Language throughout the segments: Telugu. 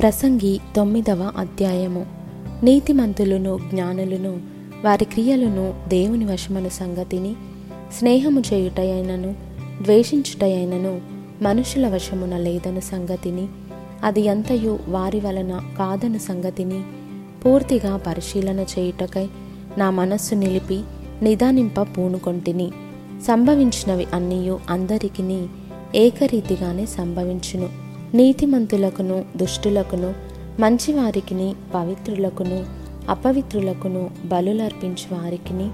ప్రసంగి తొమ్మిదవ అధ్యాయము. నీతిమంతులను జ్ఞానులను వారి క్రియలను దేవుని వశమను సంగతిని స్నేహము చేయుటయైనను ద్వేషించుటయైనను మనుషుల వశమున లేదను సంగతిని అది ఎంతయు వారి వలన కాదను సంగతిని పూర్తిగా పరిశీలన చేయుటకై నా మనస్సు నిలిపి నిదానింప పూనుకొంటిని. సంభవించినవి అన్నీయు అందరికిని ఏకరీతిగానే సంభవించును. నీతిమంతులకును దుష్టులకును మంచివారికిని పవిత్రులకును అపవిత్రులకును బలులర్పించు వారికిని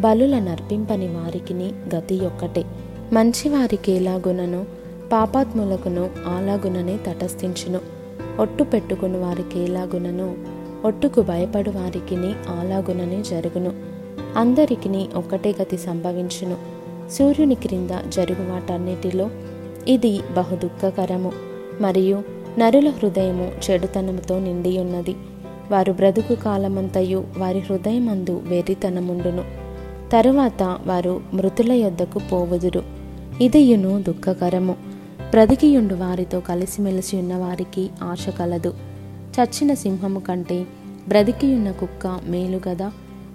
బలుల నర్పింపని వారికిని గతి ఒక్కటే. మంచివారికి ఎలాగునను పాపాత్ములకును అలాగుననే తటస్థించును. ఒట్టు పెట్టుకుని వారికి ఎలాగునను ఒట్టుకు భయపడు వారికిని అలాగుననే జరుగును. అందరికిని ఒక్కటే గతి సంభవించును. సూర్యుని క్రింద జరుగు వాటన్నిటిలో ఇది బహు దుఃఖకరము మరియు నరుల హృదయము చెడుతనముతో నిండి ఉన్నది. వారు బ్రతుకు కాలమంతయు వారి హృదయమందు వెర్రితనముండును తరువాత వారు మృతుల యొద్దకు పోవుదురు. ఇదియును దుఃఖకరము. బ్రతికియుండు వారితో కలిసిమెలిసి ఉన్న వారికి ఆశ కలదు. చచ్చిన సింహము కంటే బ్రతికియున్న కుక్క మేలు గదా.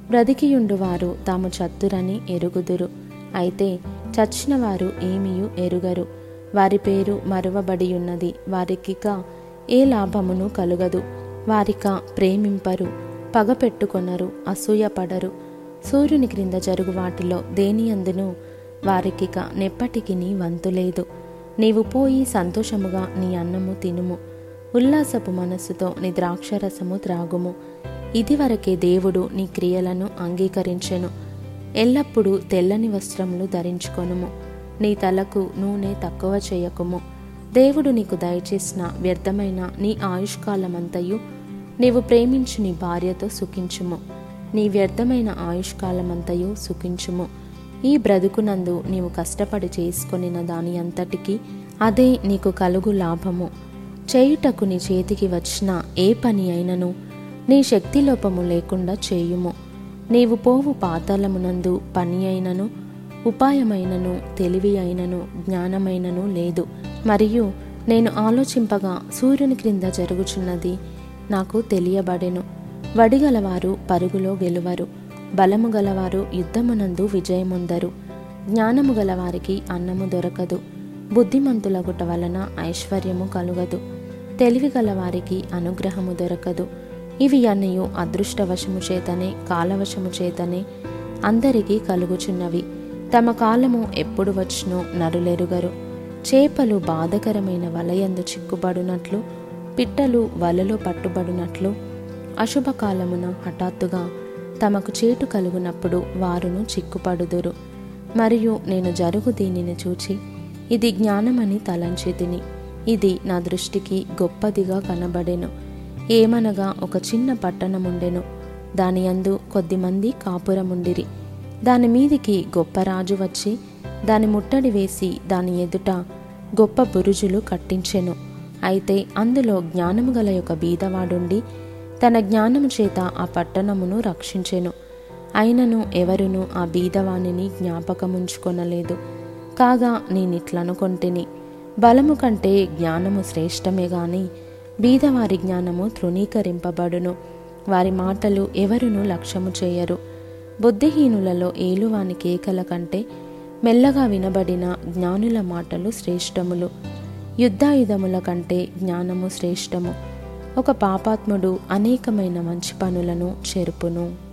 బ్రతికియుండు వారు తాము చత్తురని ఎరుగుదురు. అయితే చచ్చిన వారు ఏమీయు ఎరుగరు. వారి పేరు మరువబడి ఉన్నది వారికిక ఏ లాభమును కలుగదు. వారిక ప్రేమింపరు పగ పెట్టుకొనరు అసూయపడరు సూర్యుని క్రింద జరుగు వాటిలో దేనియందును వారికిక నెప్పటికి నీ వంతులేదు నీవు పోయి సంతోషముగా నీ అన్నము తినుము. ఉల్లాసపు మనస్సుతో నీ ద్రాక్షరసము త్రాగుము. ఇదివరకే దేవుడు నీ క్రియలను అంగీకరించెను. ఎల్లప్పుడూ తెల్లని వస్త్రములు ధరించుకొనుము. నీ తలకు నూనె తక్కువ చేయకుము. దేవుడు నీకు దయచేసిన వ్యర్థమైన నీ ఆయుష్కాలమంతయు నీవు ప్రేమించు నీ భార్యతో సుఖించుము. నీ వ్యర్థమైన ఆయుష్కాలమంతయు సుఖించుము. ఈ బ్రతుకునందు నీవు కష్టపడి చేసుకొనిన దాని అంతటికి అదే నీకు కలుగు లాభము. చేయుటకు నీ చేతికి వచ్చిన ఏ పని అయినను నీ శక్తిలోపము లేకుండా చేయుము. నీవు పోవు పాతాలమునందు పని అయినను ఉపాయమైనను తెలివి అయినను జ్ఞానమైనను లేదు. మరియు నేను ఆలోచింపగా సూర్యుని క్రింద జరుగుచున్నది నాకు తెలియబడెను. వడిగలవారు పరుగులో గెలువరు. బలము గలవారు యుద్ధమునందు విజయముందరు. జ్ఞానము గలవారికి అన్నము దొరకదు. బుద్ధిమంతులగుట వలన ఐశ్వర్యము కలుగదు. తెలివి గలవారికి అనుగ్రహము దొరకదు. ఇవి అన్నయు అదృష్టవశము చేతనే కాలవశము చేతనే అందరికీ కలుగుచున్నవి. తమ కాలము ఎప్పుడు వచ్చునో నరులెరుగరు. చేపలు బాధకరమైన వలయందు చిక్కుబడినట్లు పిట్టలు వలలో పట్టుబడినట్లు అశుభకాలమున హఠాత్తుగా తమకు చేటు కలుగునప్పుడు వారును చిక్కుపడుదురు. మరియు నేను జరుగు దీనిని చూచి ఇది జ్ఞానమని తలంచి తిని ఇది నా దృష్టికి గొప్పదిగా కనబడెను. ఏమనగా ఒక చిన్న పట్టణముండెను దాని అందు కొద్దిమంది కాపురముండిరి. దాని మీదికి గొప్ప రాజు వచ్చి దాని ముట్టడి వేసి దాని ఎదుట గొప్ప బురుజులు కట్టించెను. అయితే అందులో జ్ఞానము గల యొక్క బీదవాడుండి తన జ్ఞానము చేత ఆ పట్టణమును రక్షించెను. అయినను ఎవరును ఆ బీదవాణిని జ్ఞాపకముంచుకొనలేదు. కాగా నేనిట్లనుకొంటిని. బలము కంటే జ్ఞానము శ్రేష్టమే గాని బీదవారి జ్ఞానము తృణీకరింపబడును. వారి మాటలు ఎవరును లక్ష్యము చేయరు. బుద్ధిహీనులలో ఏలువాని కేకల కంటే మెల్లగా వినబడిన జ్ఞానుల మాటలు శ్రేష్టములు. యుద్ధాయుధముల కంటే జ్ఞానము శ్రేష్టము. ఒక పాపాత్ముడు అనేకమైన మంచి పనులను చెరుపును.